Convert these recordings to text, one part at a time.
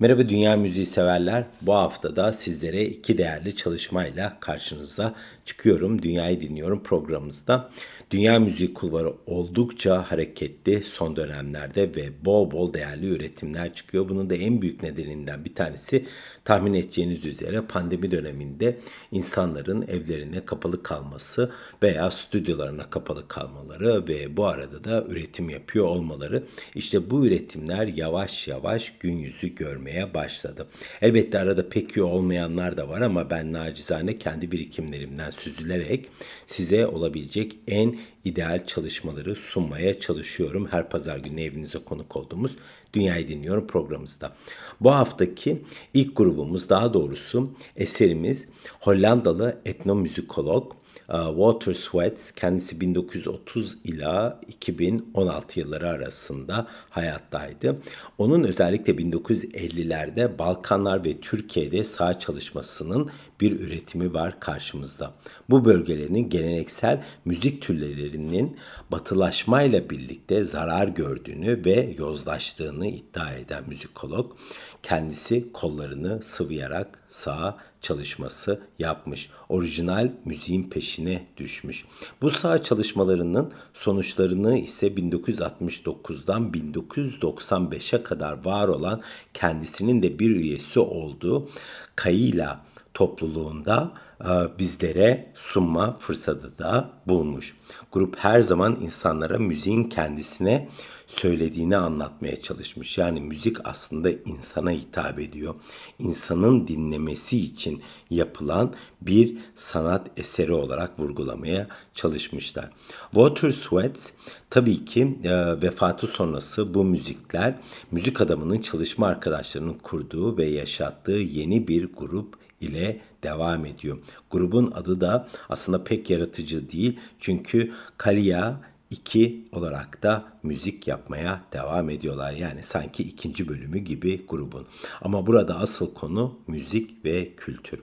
Merhaba Dünya Müziği severler. Bu hafta da sizlere iki değerli çalışmayla karşınıza çıkıyorum. Dünyayı dinliyorum programımızda. Dünya Müziği Kulvarı oldukça hareketli son dönemlerde ve bol bol değerli üretimler çıkıyor. Bunun da en büyük nedeninden bir tanesi tahmin edeceğiniz üzere pandemi döneminde insanların evlerine kapalı kalması veya stüdyolarına kapalı kalmaları ve bu arada da üretim yapıyor olmaları. İşte bu üretimler yavaş yavaş gün yüzü görmeye başladı. Elbette arada pek iyi olmayanlar da var ama ben nacizane kendi birikimlerimden süzülerek size olabilecek en ideal çalışmaları sunmaya çalışıyorum. Her pazar günü evinize konuk olduğumuz Dünyayı Dinliyorum programımızda. Bu haftaki ilk grubumuz daha doğrusu eserimiz Hollandalı etnomüzikolog e, Walter Sweats kendisi 1930 ila 2016 yılları arasında hayattaydı. Onun özellikle 1950'lerde Balkanlar ve Türkiye'de sağ çalışmasının bir üretimi var karşımızda. Bu bölgelerin geleneksel müzik türlerinin batılaşmayla birlikte zarar gördüğünü ve yozlaştığını iddia eden müzikolog kendisi kollarını sıvayarak sağa çalışması yapmış. Orijinal müziğin peşine düşmüş. Bu sağ çalışmalarının sonuçlarını ise 1969'dan 1995'e kadar var olan kendisinin de bir üyesi olduğu Kayila topluluğunda e, bizlere sunma fırsatı da bulmuş. Grup her zaman insanlara müziğin kendisine söylediğini anlatmaya çalışmış. Yani müzik aslında insana hitap ediyor. İnsanın dinlemesi için yapılan bir sanat eseri olarak vurgulamaya çalışmışlar. Water Sweats tabii ki e, vefatı sonrası bu müzikler müzik adamının çalışma arkadaşlarının kurduğu ve yaşattığı yeni bir grup ile devam ediyor. Grubun adı da aslında pek yaratıcı değil çünkü Kalia 2 olarak da müzik yapmaya devam ediyorlar. Yani sanki ikinci bölümü gibi grubun. Ama burada asıl konu müzik ve kültür.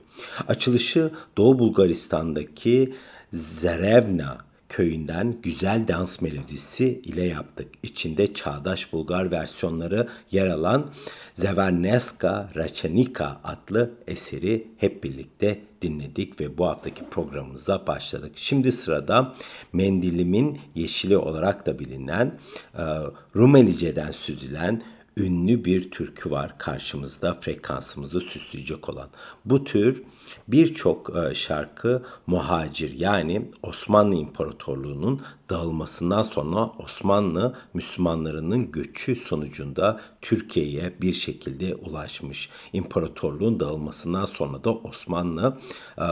Açılışı Doğu Bulgaristan'daki Zerevna köyünden güzel dans melodisi ile yaptık. İçinde çağdaş Bulgar versiyonları yer alan Zevaneska Rachanika adlı eseri hep birlikte dinledik ve bu haftaki programımıza başladık. Şimdi sırada Mendilimin Yeşili olarak da bilinen e, Rumelice'den süzülen ünlü bir türkü var karşımızda frekansımızı süsleyecek olan. Bu tür birçok e, şarkı muhacir yani Osmanlı İmparatorluğu'nun dağılmasından sonra Osmanlı Müslümanlarının göçü sonucunda Türkiye'ye bir şekilde ulaşmış. İmparatorluğun dağılmasından sonra da Osmanlı e,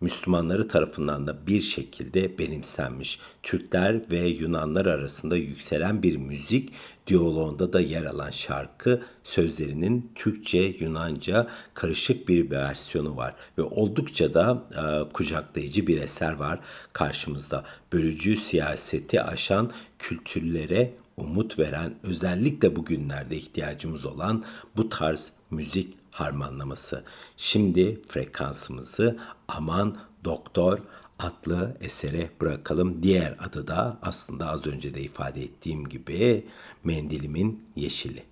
Müslümanları tarafından da bir şekilde benimsenmiş. Türkler ve Yunanlar arasında yükselen bir müzik diyaloğunda da yer alan şarkı sözlerinin Türkçe, Yunanca karışık bir versiyonu var ve oldukça da e, kucaklayıcı bir eser var karşımızda. Bölücü siyaseti aşan kültürlere umut veren özellikle bugünlerde ihtiyacımız olan bu tarz müzik harmanlaması. Şimdi frekansımızı aman doktor adlı esere bırakalım. Diğer adı da aslında az önce de ifade ettiğim gibi Mendilimin Yeşili.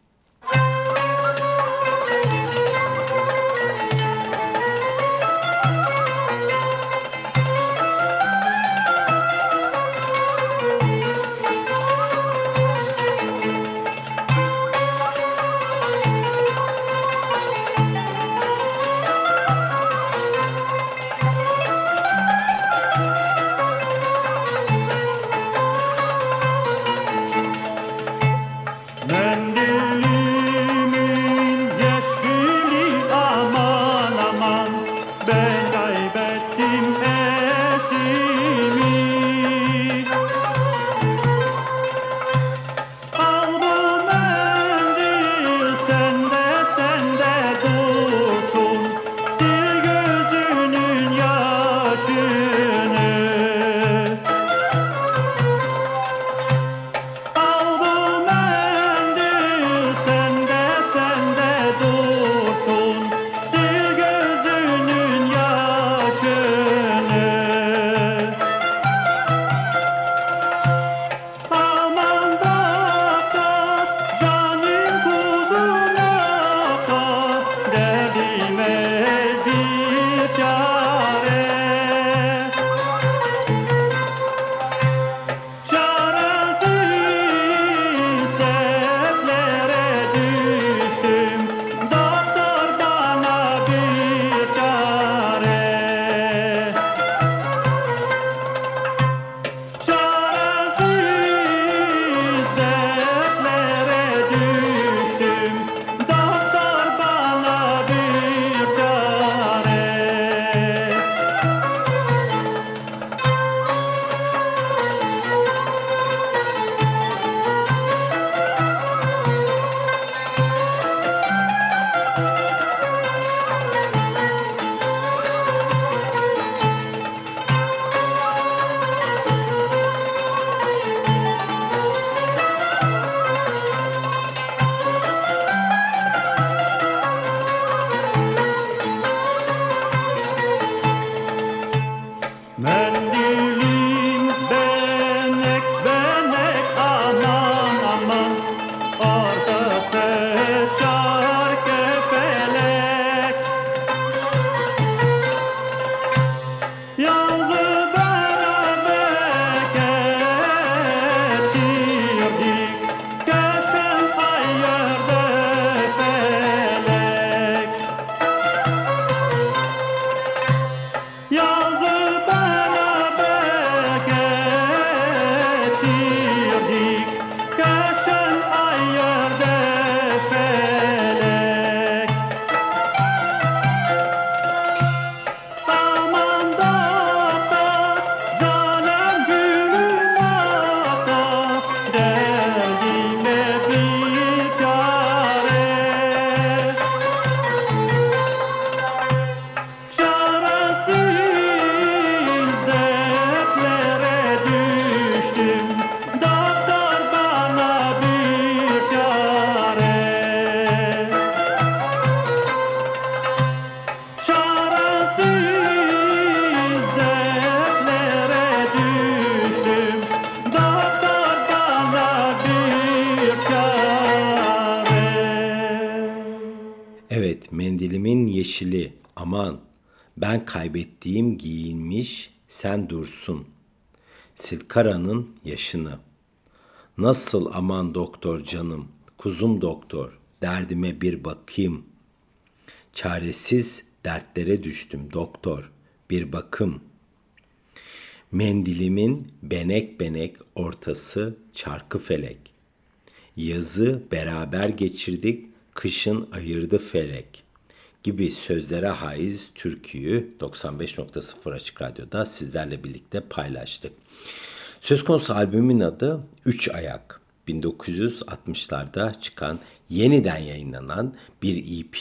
Ben kaybettiğim giyinmiş sen dursun. Silkara'nın yaşını. Nasıl aman doktor canım, kuzum doktor, derdime bir bakayım. Çaresiz dertlere düştüm doktor, bir bakım. Mendilimin benek benek ortası çarkı felek. Yazı beraber geçirdik, kışın ayırdı felek gibi sözlere haiz türküyü 95.0 Açık Radyo'da sizlerle birlikte paylaştık. Söz konusu albümün adı Üç Ayak. 1960'larda çıkan yeniden yayınlanan bir EP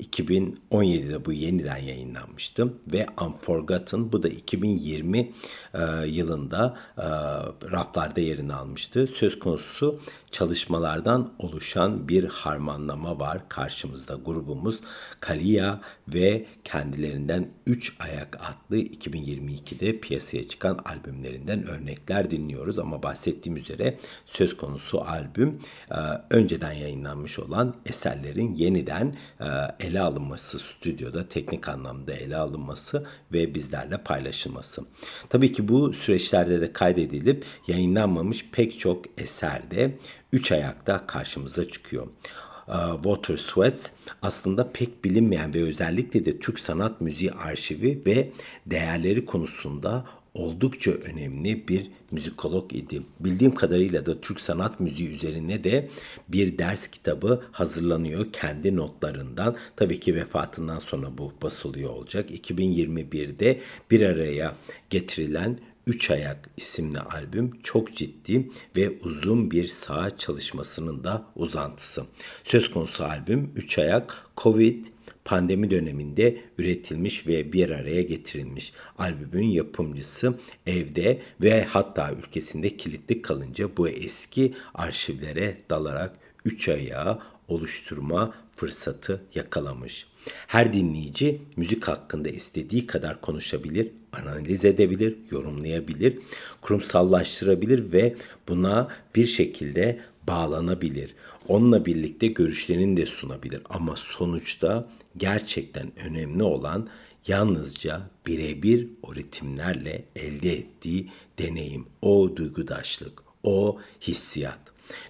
2017'de bu yeniden yayınlanmıştı ve Unforgotten bu da 2020 e, yılında e, raflarda yerini almıştı. Söz konusu çalışmalardan oluşan bir harmanlama var karşımızda grubumuz Kalia ve kendilerinden 3 Ayak adlı 2022'de piyasaya çıkan albümlerinden örnekler dinliyoruz ama bahsettiğim üzere söz konusu albüm e, önceden yayınlanmış olan eserlerin yeniden e, ele alınması stüdyoda teknik anlamda ele alınması ve bizlerle paylaşılması. Tabii ki bu süreçlerde de kaydedilip yayınlanmamış pek çok eserde üç ayakta karşımıza çıkıyor. E, Water Sweats aslında pek bilinmeyen ve özellikle de Türk sanat müziği arşivi ve değerleri konusunda oldukça önemli bir müzikolog idi. Bildiğim kadarıyla da Türk sanat müziği üzerine de bir ders kitabı hazırlanıyor kendi notlarından. Tabii ki vefatından sonra bu basılıyor olacak. 2021'de bir araya getirilen Üç Ayak isimli albüm çok ciddi ve uzun bir saha çalışmasının da uzantısı. Söz konusu albüm Üç Ayak Covid pandemi döneminde üretilmiş ve bir araya getirilmiş. Albümün yapımcısı evde ve hatta ülkesinde kilitli kalınca bu eski arşivlere dalarak üç ayağı oluşturma fırsatı yakalamış. Her dinleyici müzik hakkında istediği kadar konuşabilir, analiz edebilir, yorumlayabilir, kurumsallaştırabilir ve buna bir şekilde bağlanabilir. Onunla birlikte görüşlerini de sunabilir ama sonuçta gerçekten önemli olan yalnızca birebir o ritimlerle elde ettiği deneyim, o duygudaşlık, o hissiyat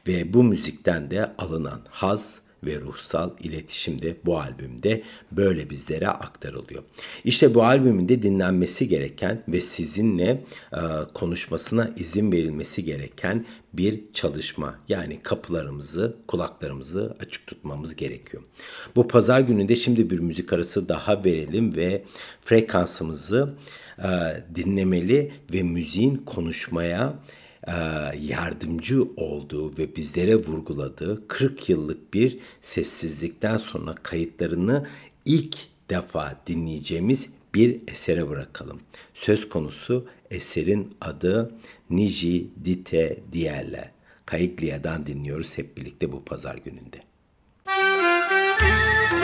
ve bu müzikten de alınan haz ve ruhsal iletişim de bu albümde böyle bizlere aktarılıyor. İşte bu albümün de dinlenmesi gereken ve sizinle e, konuşmasına izin verilmesi gereken bir çalışma. Yani kapılarımızı, kulaklarımızı açık tutmamız gerekiyor. Bu pazar gününde şimdi bir müzik arası daha verelim ve frekansımızı e, dinlemeli ve müziğin konuşmaya yardımcı olduğu ve bizlere vurguladığı 40 yıllık bir sessizlikten sonra kayıtlarını ilk defa dinleyeceğimiz bir esere bırakalım. Söz konusu eserin adı Niji Dite Dielle. Kayıklia'dan dinliyoruz hep birlikte bu pazar gününde. moj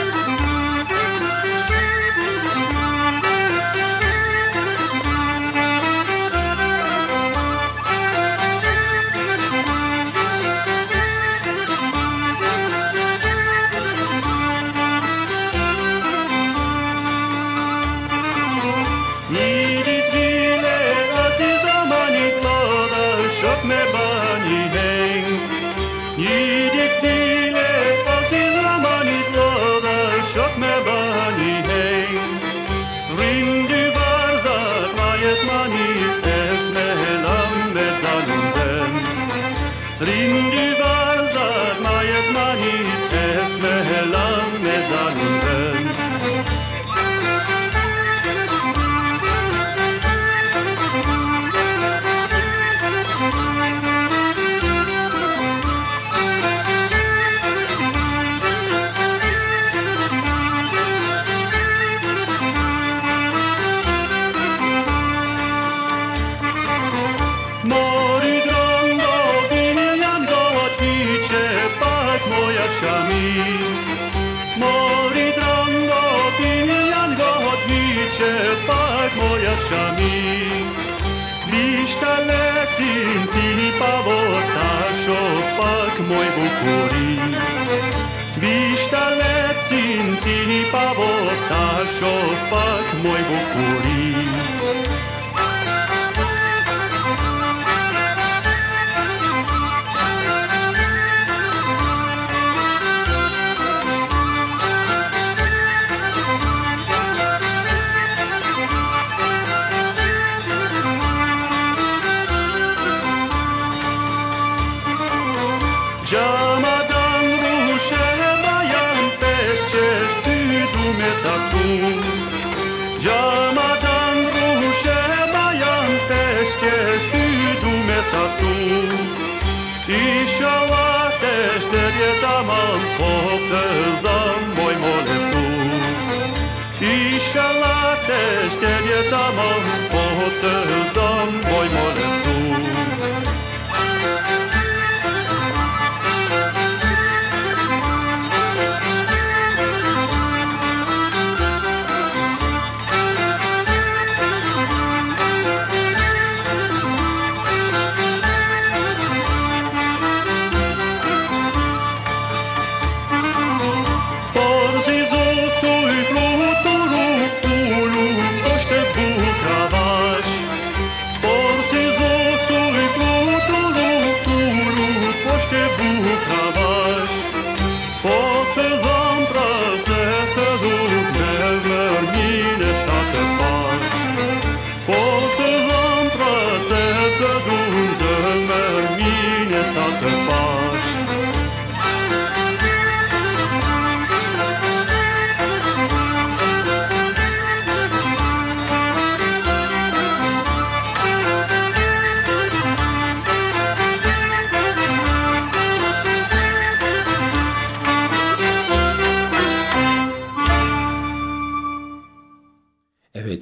people.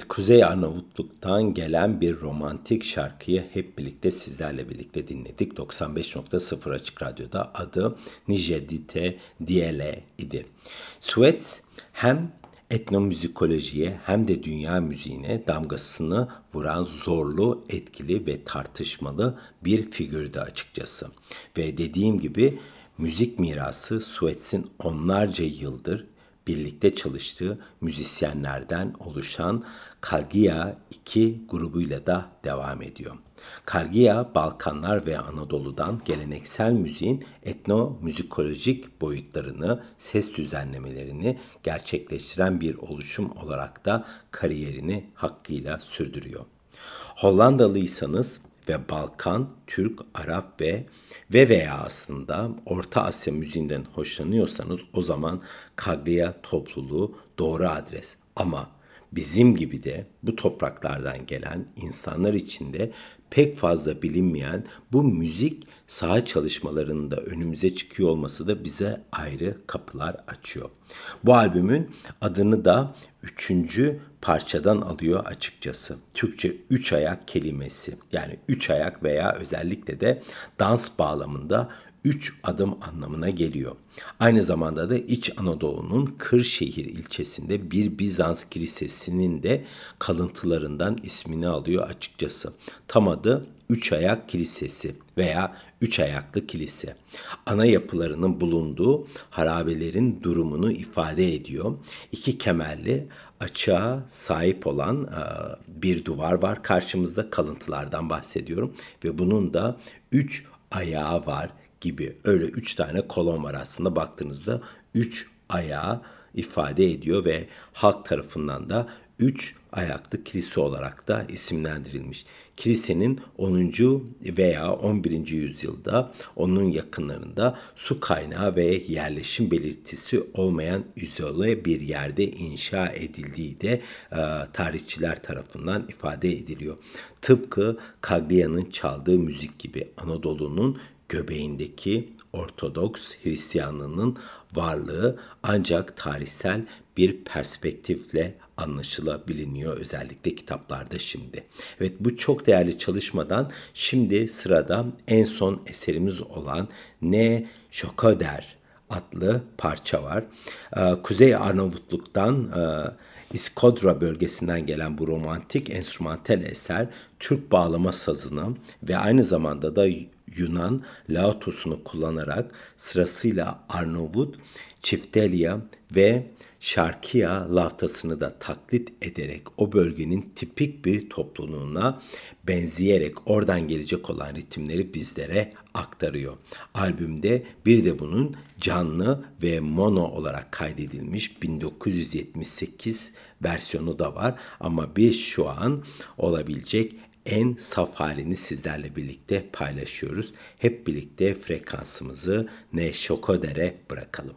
Kuzey Arnavutluk'tan gelen bir romantik şarkıyı hep birlikte sizlerle birlikte dinledik. 95.0 Açık Radyo'da adı Nijedite Diele idi. Suet hem etnomüzikolojiye hem de dünya müziğine damgasını vuran zorlu, etkili ve tartışmalı bir figürdü açıkçası. Ve dediğim gibi müzik mirası Suets'in onlarca yıldır birlikte çalıştığı müzisyenlerden oluşan Kalgia 2 grubuyla da devam ediyor. Kalgia, Balkanlar ve Anadolu'dan geleneksel müziğin etnomüzikolojik boyutlarını, ses düzenlemelerini gerçekleştiren bir oluşum olarak da kariyerini hakkıyla sürdürüyor. Hollandalıysanız ve Balkan, Türk, Arap ve ve veya aslında Orta Asya müziğinden hoşlanıyorsanız o zaman Kaglia topluluğu doğru adres. Ama bizim gibi de bu topraklardan gelen insanlar içinde pek fazla bilinmeyen bu müzik saha çalışmalarında önümüze çıkıyor olması da bize ayrı kapılar açıyor. Bu albümün adını da üçüncü parçadan alıyor açıkçası. Türkçe üç ayak kelimesi yani üç ayak veya özellikle de dans bağlamında üç adım anlamına geliyor. Aynı zamanda da İç Anadolu'nun Kırşehir ilçesinde bir Bizans kilisesinin de kalıntılarından ismini alıyor açıkçası. Tam adı Üç Ayak Kilisesi veya Üç Ayaklı Kilise. Ana yapılarının bulunduğu harabelerin durumunu ifade ediyor. İki kemerli açığa sahip olan e, bir duvar var. Karşımızda kalıntılardan bahsediyorum ve bunun da üç ayağı var gibi. Öyle üç tane kolon var aslında. Baktığınızda üç ayağı ifade ediyor ve halk tarafından da üç ayaklı kilise olarak da isimlendirilmiş. Kilisenin 10. veya 11. yüzyılda onun yakınlarında su kaynağı ve yerleşim belirtisi olmayan izole bir yerde inşa edildiği de e, tarihçiler tarafından ifade ediliyor. Tıpkı Caglia'nın çaldığı müzik gibi Anadolu'nun göbeğindeki Ortodoks Hristiyanlığının varlığı ancak tarihsel bir perspektifle anlaşılabiliyor özellikle kitaplarda şimdi. Evet bu çok değerli çalışmadan şimdi sırada en son eserimiz olan Ne Şokader adlı parça var. Ee, Kuzey Arnavutluk'tan e, İskodra bölgesinden gelen bu romantik enstrümantal eser Türk bağlama sazını ve aynı zamanda da Yunan laotosunu kullanarak sırasıyla Arnavut, Çiftelya ve Şarkiya laftasını da taklit ederek o bölgenin tipik bir topluluğuna benzeyerek oradan gelecek olan ritimleri bizlere aktarıyor. Albümde bir de bunun canlı ve mono olarak kaydedilmiş 1978 versiyonu da var ama biz şu an olabilecek en saf halini sizlerle birlikte paylaşıyoruz. Hep birlikte frekansımızı ne şokodere bırakalım.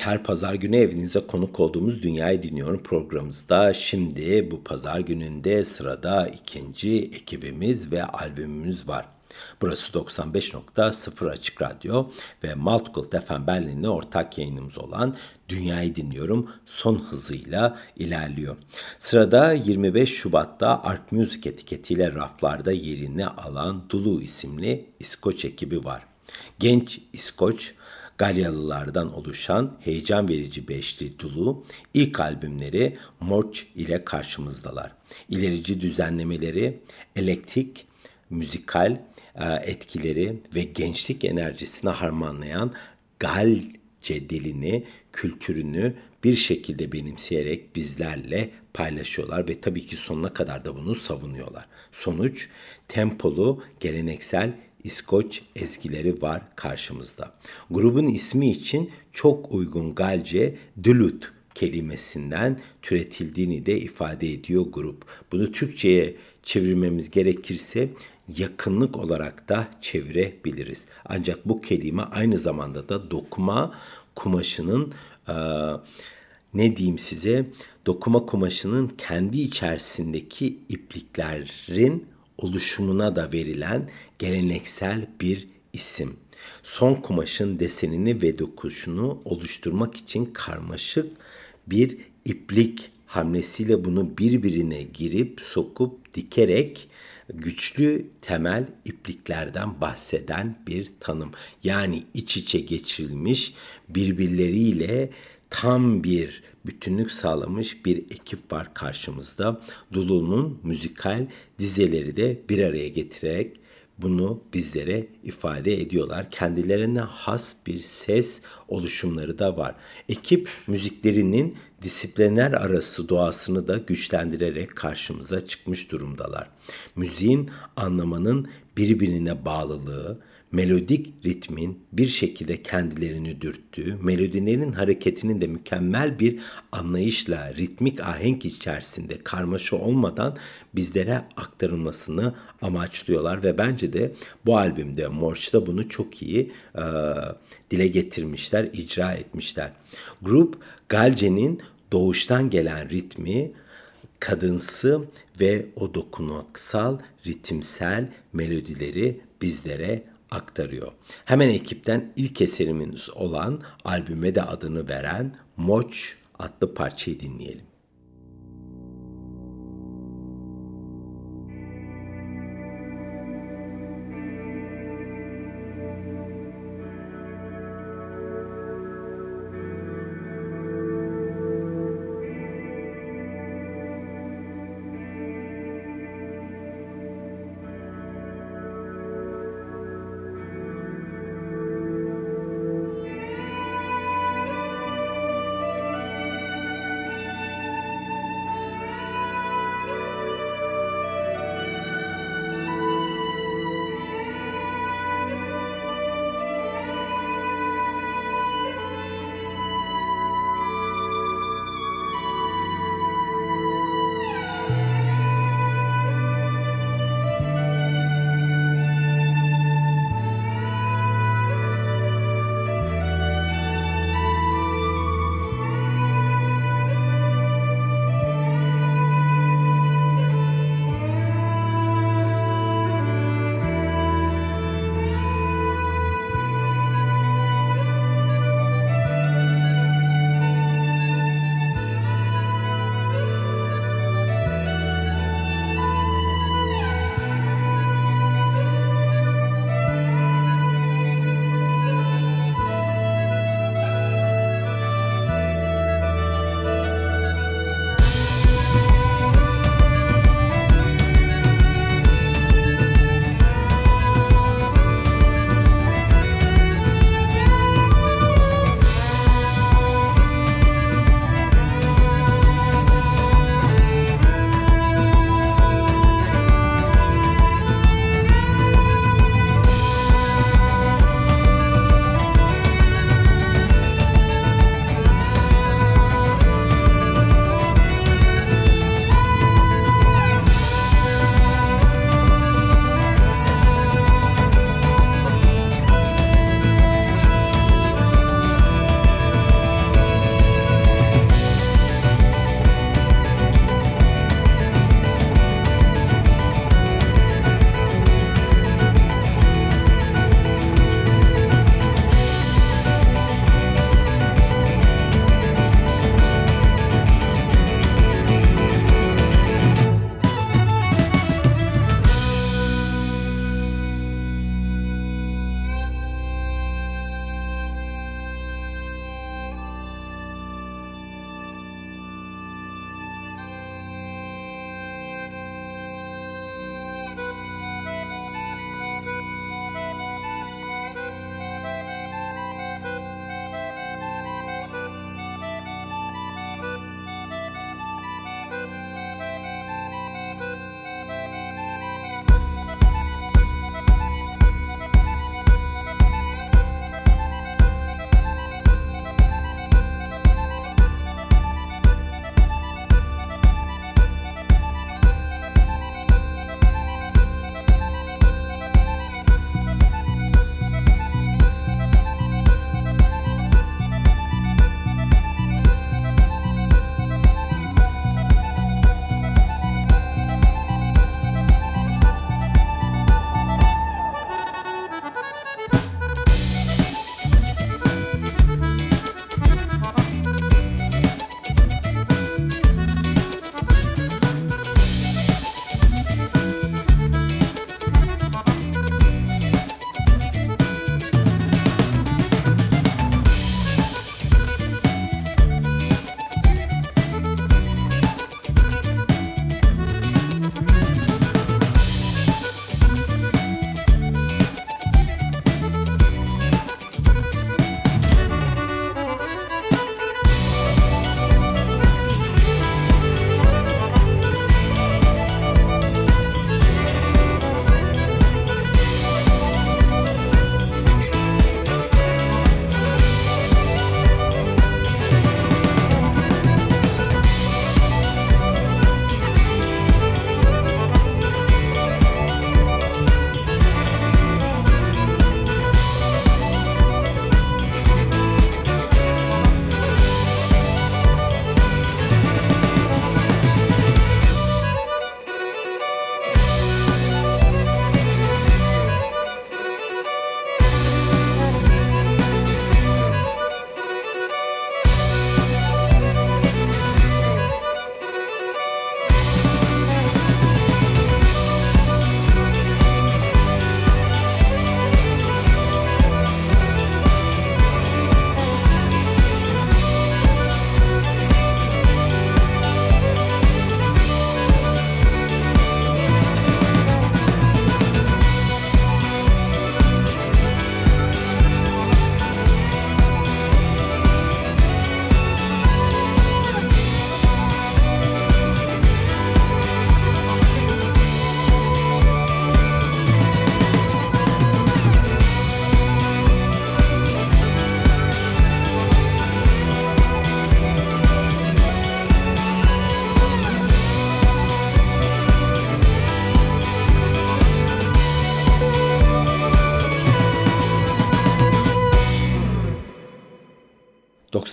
Her pazar günü evinize konuk olduğumuz Dünyayı Dinliyorum programımızda şimdi bu pazar gününde sırada ikinci ekibimiz ve albümümüz var. Burası 95.0 Açık Radyo ve Multicult FM Berlin'le ortak yayınımız olan Dünyayı Dinliyorum son hızıyla ilerliyor. Sırada 25 Şubat'ta Ark Music etiketiyle raflarda yerini alan Dulu isimli İskoç ekibi var. Genç İskoç Galyalılardan oluşan heyecan verici beşli Dulu ilk albümleri Morch ile karşımızdalar. İlerici düzenlemeleri, elektrik, müzikal e, etkileri ve gençlik enerjisini harmanlayan Galce dilini, kültürünü bir şekilde benimseyerek bizlerle paylaşıyorlar ve tabii ki sonuna kadar da bunu savunuyorlar. Sonuç tempolu, geleneksel İskoç ezgileri var karşımızda. Grubun ismi için çok uygun Galce Duluth kelimesinden türetildiğini de ifade ediyor grup. Bunu Türkçe'ye çevirmemiz gerekirse yakınlık olarak da çevirebiliriz. Ancak bu kelime aynı zamanda da dokuma kumaşının e, ne diyeyim size dokuma kumaşının kendi içerisindeki ipliklerin oluşumuna da verilen geleneksel bir isim. Son kumaşın desenini ve dokuşunu oluşturmak için karmaşık bir iplik hamlesiyle bunu birbirine girip sokup dikerek güçlü temel ipliklerden bahseden bir tanım. Yani iç içe geçirilmiş birbirleriyle tam bir bütünlük sağlamış bir ekip var karşımızda. Dulu'nun müzikal dizeleri de bir araya getirerek bunu bizlere ifade ediyorlar. Kendilerine has bir ses oluşumları da var. Ekip müziklerinin disiplinler arası doğasını da güçlendirerek karşımıza çıkmış durumdalar. Müziğin anlamanın birbirine bağlılığı, melodik ritmin bir şekilde kendilerini dürttüğü, melodilerin hareketinin de mükemmel bir anlayışla ritmik ahenk içerisinde karmaşa olmadan bizlere aktarılmasını amaçlıyorlar ve bence de bu albümde Morch'ta bunu çok iyi e, dile getirmişler, icra etmişler. Grup Galce'nin doğuştan gelen ritmi, kadınsı ve o dokunaksal ritimsel melodileri bizlere aktarıyor. Hemen ekipten ilk eserimiz olan albüme de adını veren Moç adlı parçayı dinleyelim.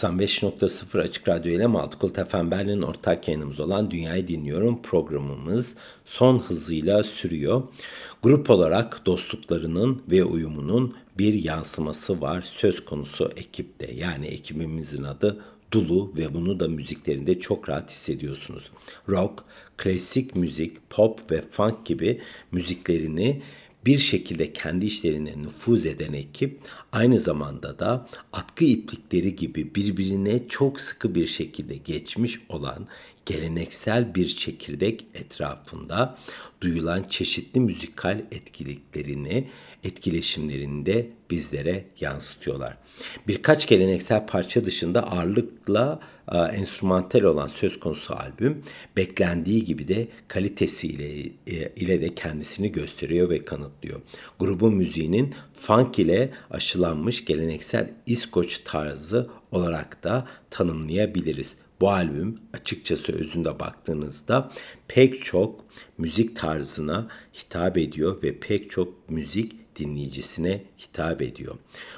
95.0 Açık Radyo ile Multikult FM Berlin ortak yayınımız olan Dünyayı Dinliyorum programımız son hızıyla sürüyor. Grup olarak dostluklarının ve uyumunun bir yansıması var söz konusu ekipte. Yani ekibimizin adı Dulu ve bunu da müziklerinde çok rahat hissediyorsunuz. Rock, klasik müzik, pop ve funk gibi müziklerini bir şekilde kendi işlerine nüfuz eden ekip aynı zamanda da atkı iplikleri gibi birbirine çok sıkı bir şekilde geçmiş olan geleneksel bir çekirdek etrafında duyulan çeşitli müzikal etkiliklerini etkileşimlerinde bizlere yansıtıyorlar. Birkaç geleneksel parça dışında ağırlıkla enstrümantal olan söz konusu albüm beklendiği gibi de kalitesiyle e, ile de kendisini gösteriyor ve kanıtlıyor. Grubun müziğinin funk ile aşılanmış geleneksel İskoç tarzı olarak da tanımlayabiliriz. Bu albüm açıkçası özünde baktığınızda pek çok müzik tarzına hitap ediyor ve pek çok müzik dinleyicisine hitap ediyor.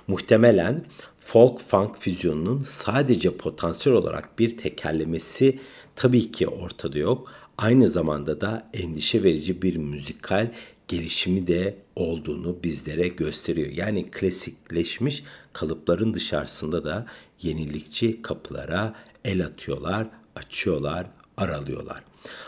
Muhtemelen folk funk füzyonunun sadece potansiyel olarak bir tekerlemesi tabii ki ortada yok. Aynı zamanda da endişe verici bir müzikal gelişimi de olduğunu bizlere gösteriyor. Yani klasikleşmiş kalıpların dışarısında da yenilikçi kapılara el atıyorlar, açıyorlar, aralıyorlar.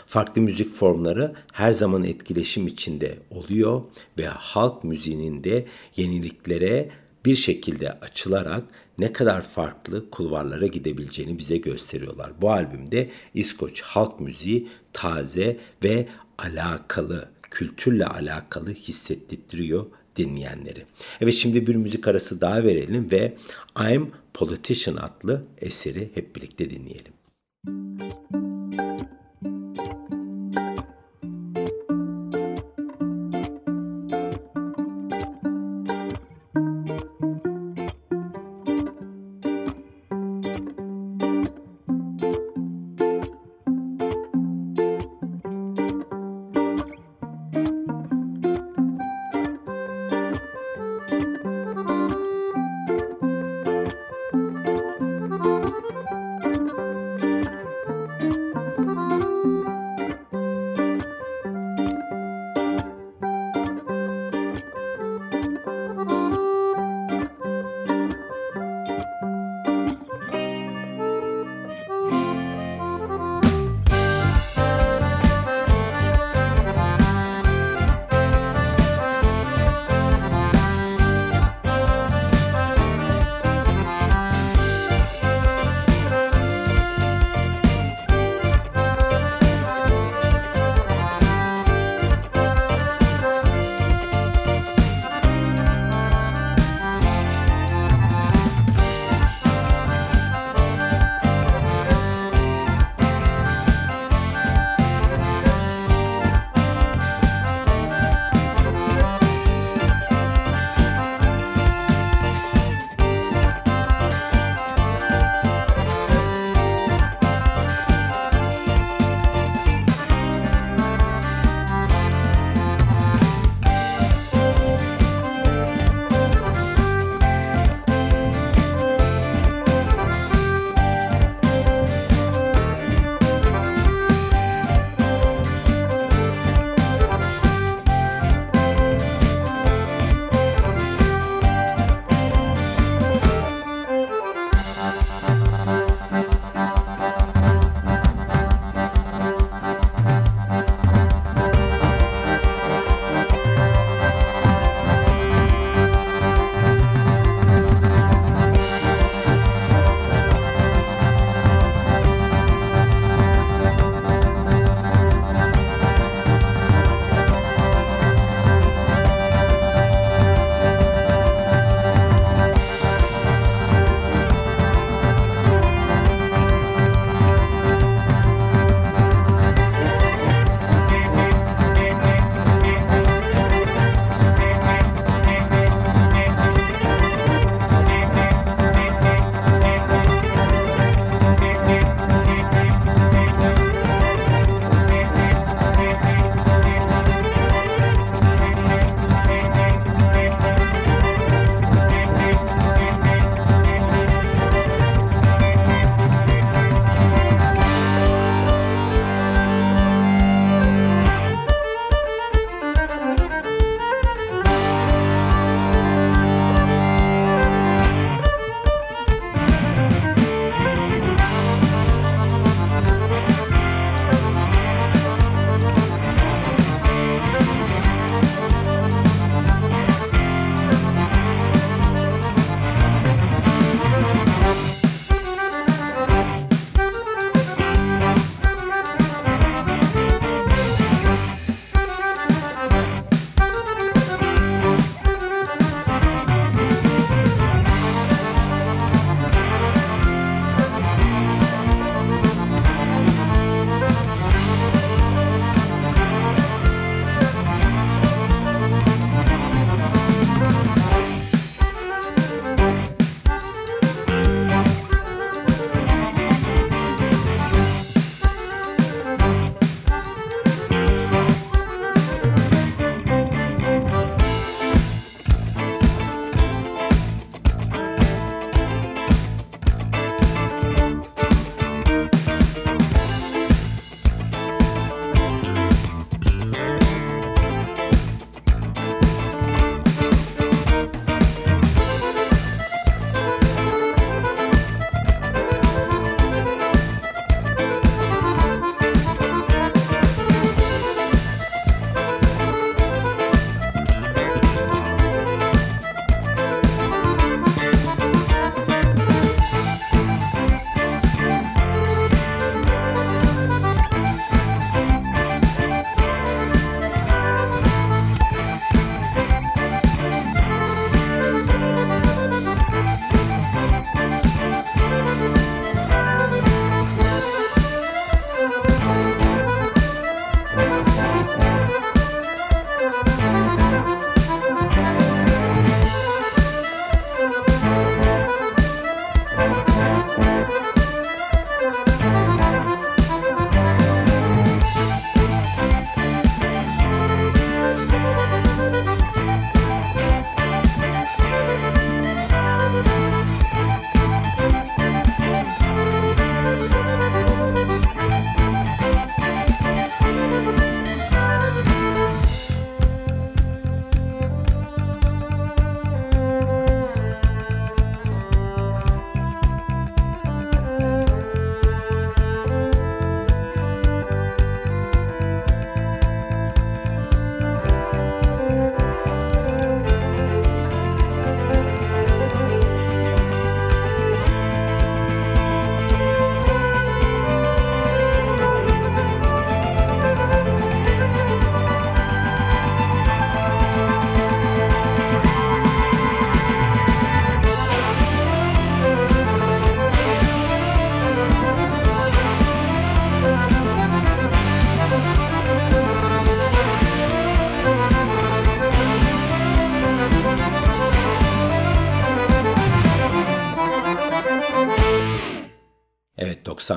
Farklı müzik formları her zaman etkileşim içinde oluyor ve halk müziğinin de yeniliklere bir şekilde açılarak ne kadar farklı kulvarlara gidebileceğini bize gösteriyorlar. Bu albümde İskoç halk müziği taze ve alakalı, kültürle alakalı hissettiriyor dinleyenleri. Evet şimdi bir müzik arası daha verelim ve I'm Politician adlı eseri hep birlikte dinleyelim.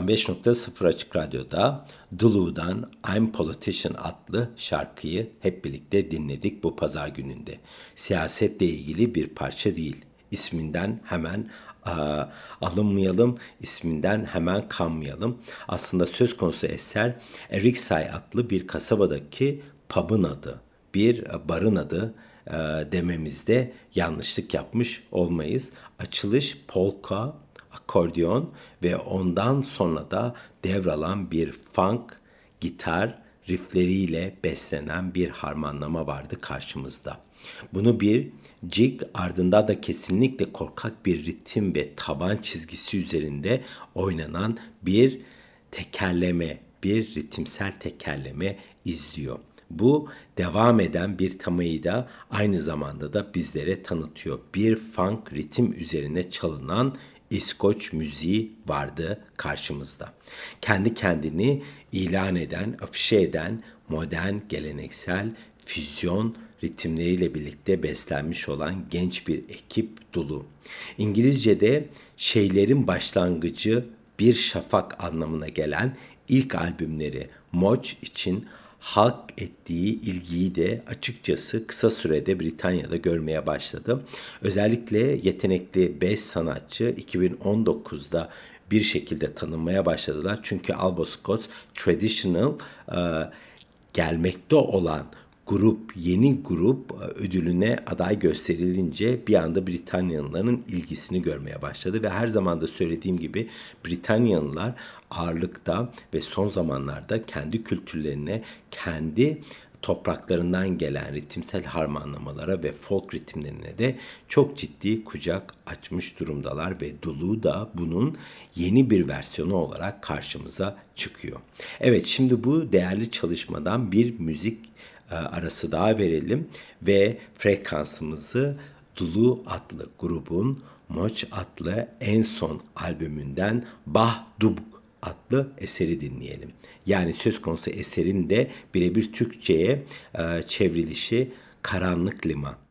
95.0 Açık Radyo'da Dulu'dan I'm Politician adlı şarkıyı hep birlikte dinledik bu pazar gününde. Siyasetle ilgili bir parça değil. İsminden hemen a, alınmayalım, isminden hemen kanmayalım. Aslında söz konusu eser Eriksay adlı bir kasabadaki pub'ın adı, bir barın adı dememizde yanlışlık yapmış olmayız. Açılış polka, akordeon ve ondan sonra da devralan bir funk, gitar riffleriyle beslenen bir harmanlama vardı karşımızda. Bunu bir jig ardında da kesinlikle korkak bir ritim ve taban çizgisi üzerinde oynanan bir tekerleme, bir ritimsel tekerleme izliyor. Bu devam eden bir tamayı da aynı zamanda da bizlere tanıtıyor. Bir funk ritim üzerine çalınan İskoç müziği vardı karşımızda. Kendi kendini ilan eden, afişe eden modern, geleneksel, füzyon ritimleriyle birlikte beslenmiş olan genç bir ekip dolu. İngilizce'de şeylerin başlangıcı bir şafak anlamına gelen ilk albümleri Moch için halk ettiği ilgiyi de açıkçası kısa sürede Britanya'da görmeye başladı. Özellikle yetenekli 5 sanatçı 2019'da bir şekilde tanınmaya başladılar. Çünkü Albo Scott Traditional e, gelmekte olan grup, yeni grup e, ödülüne aday gösterilince bir anda Britanyalıların ilgisini görmeye başladı ve her zaman da söylediğim gibi Britanyalılar ağırlıkta ve son zamanlarda kendi kültürlerine, kendi topraklarından gelen ritimsel harmanlamalara ve folk ritimlerine de çok ciddi kucak açmış durumdalar ve Dulu da bunun yeni bir versiyonu olarak karşımıza çıkıyor. Evet şimdi bu değerli çalışmadan bir müzik e, arası daha verelim ve frekansımızı Dulu adlı grubun Moç adlı en son albümünden Bah Dub adlı eseri dinleyelim. Yani söz konusu eserin de birebir Türkçe'ye e, çevrilişi Karanlık Liman.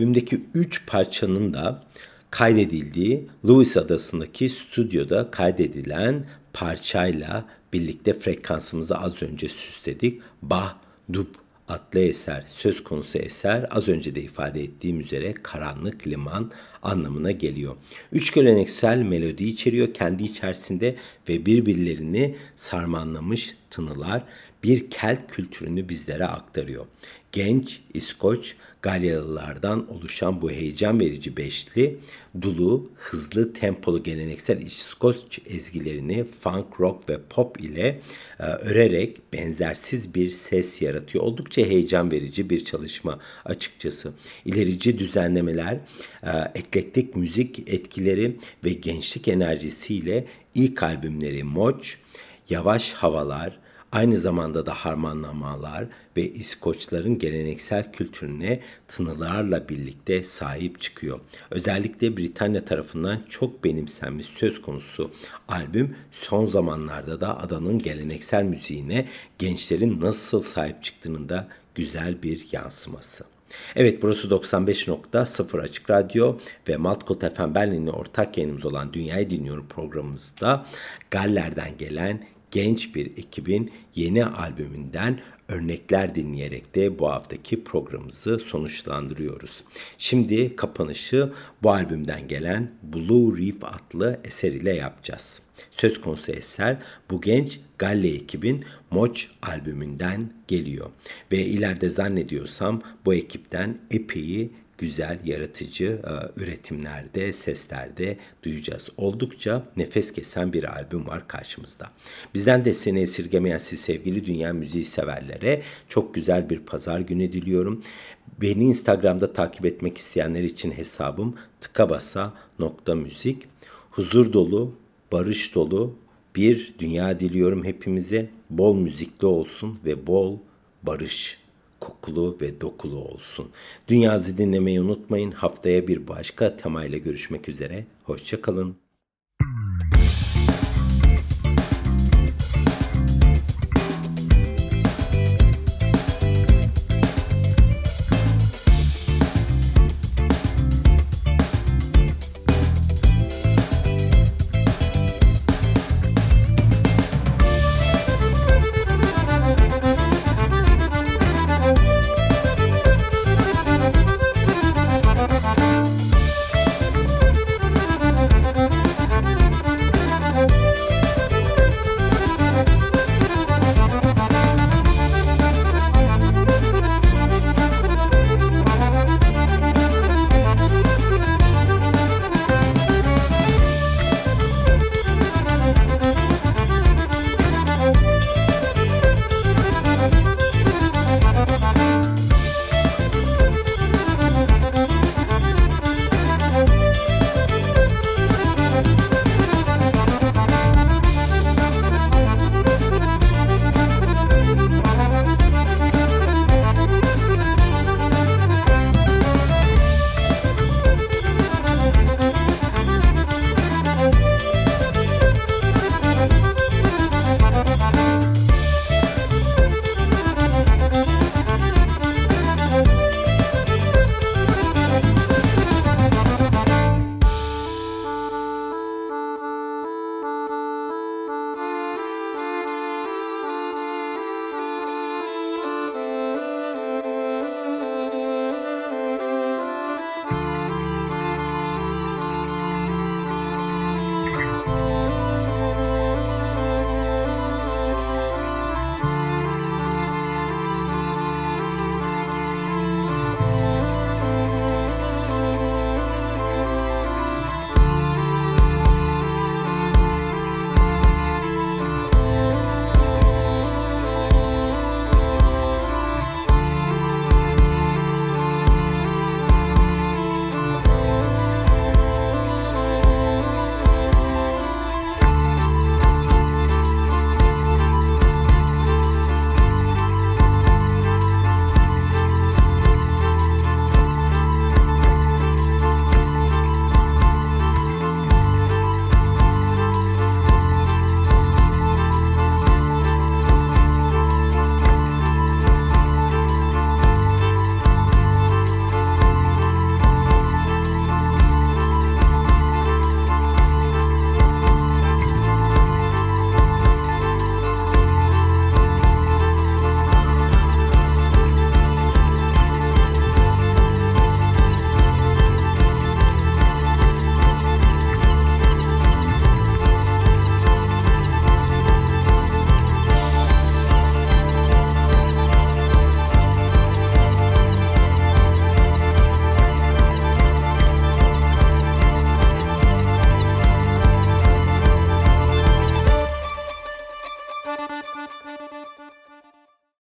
Albümdeki 3 parçanın da kaydedildiği Lewis Adası'ndaki stüdyoda kaydedilen parçayla birlikte frekansımızı az önce süsledik. Bah, dub adlı eser söz konusu eser az önce de ifade ettiğim üzere karanlık liman anlamına geliyor. Üç geleneksel melodi içeriyor kendi içerisinde ve birbirlerini sarmanlamış tınılar bir Kelt kültürünü bizlere aktarıyor. Genç, İskoç, Galyalılardan oluşan bu heyecan verici beşli, dulu, hızlı, tempolu geleneksel İskoç ezgilerini funk, rock ve pop ile e, örerek benzersiz bir ses yaratıyor. Oldukça heyecan verici bir çalışma açıkçası. İlerici düzenlemeler, e, eklektik müzik etkileri ve gençlik enerjisiyle ilk albümleri Moç, Yavaş Havalar, Aynı zamanda da harmanlamalar ve İskoçların geleneksel kültürüne tınılarla birlikte sahip çıkıyor. Özellikle Britanya tarafından çok benimsenmiş söz konusu albüm son zamanlarda da adanın geleneksel müziğine gençlerin nasıl sahip çıktığının da güzel bir yansıması. Evet burası 95.0 Açık Radyo ve Maltkot FM Berlin'le ortak yayınımız olan Dünyayı Dinliyorum programımızda Galler'den gelen genç bir ekibin yeni albümünden örnekler dinleyerek de bu haftaki programımızı sonuçlandırıyoruz. Şimdi kapanışı bu albümden gelen Blue Reef adlı eser ile yapacağız. Söz konusu eser bu genç Galle ekibin Moç albümünden geliyor. Ve ileride zannediyorsam bu ekipten epey güzel, yaratıcı e, üretimlerde, seslerde duyacağız. Oldukça nefes kesen bir albüm var karşımızda. Bizden desteğini esirgemeyen siz sevgili dünya müziği severlere çok güzel bir pazar günü diliyorum. Beni Instagram'da takip etmek isteyenler için hesabım tıkabasa.müzik. Huzur dolu, barış dolu bir dünya diliyorum hepimize. Bol müzikli olsun ve bol barış kokulu ve dokulu olsun. Dünyazı dinlemeyi unutmayın. Haftaya bir başka temayla görüşmek üzere. Hoşçakalın.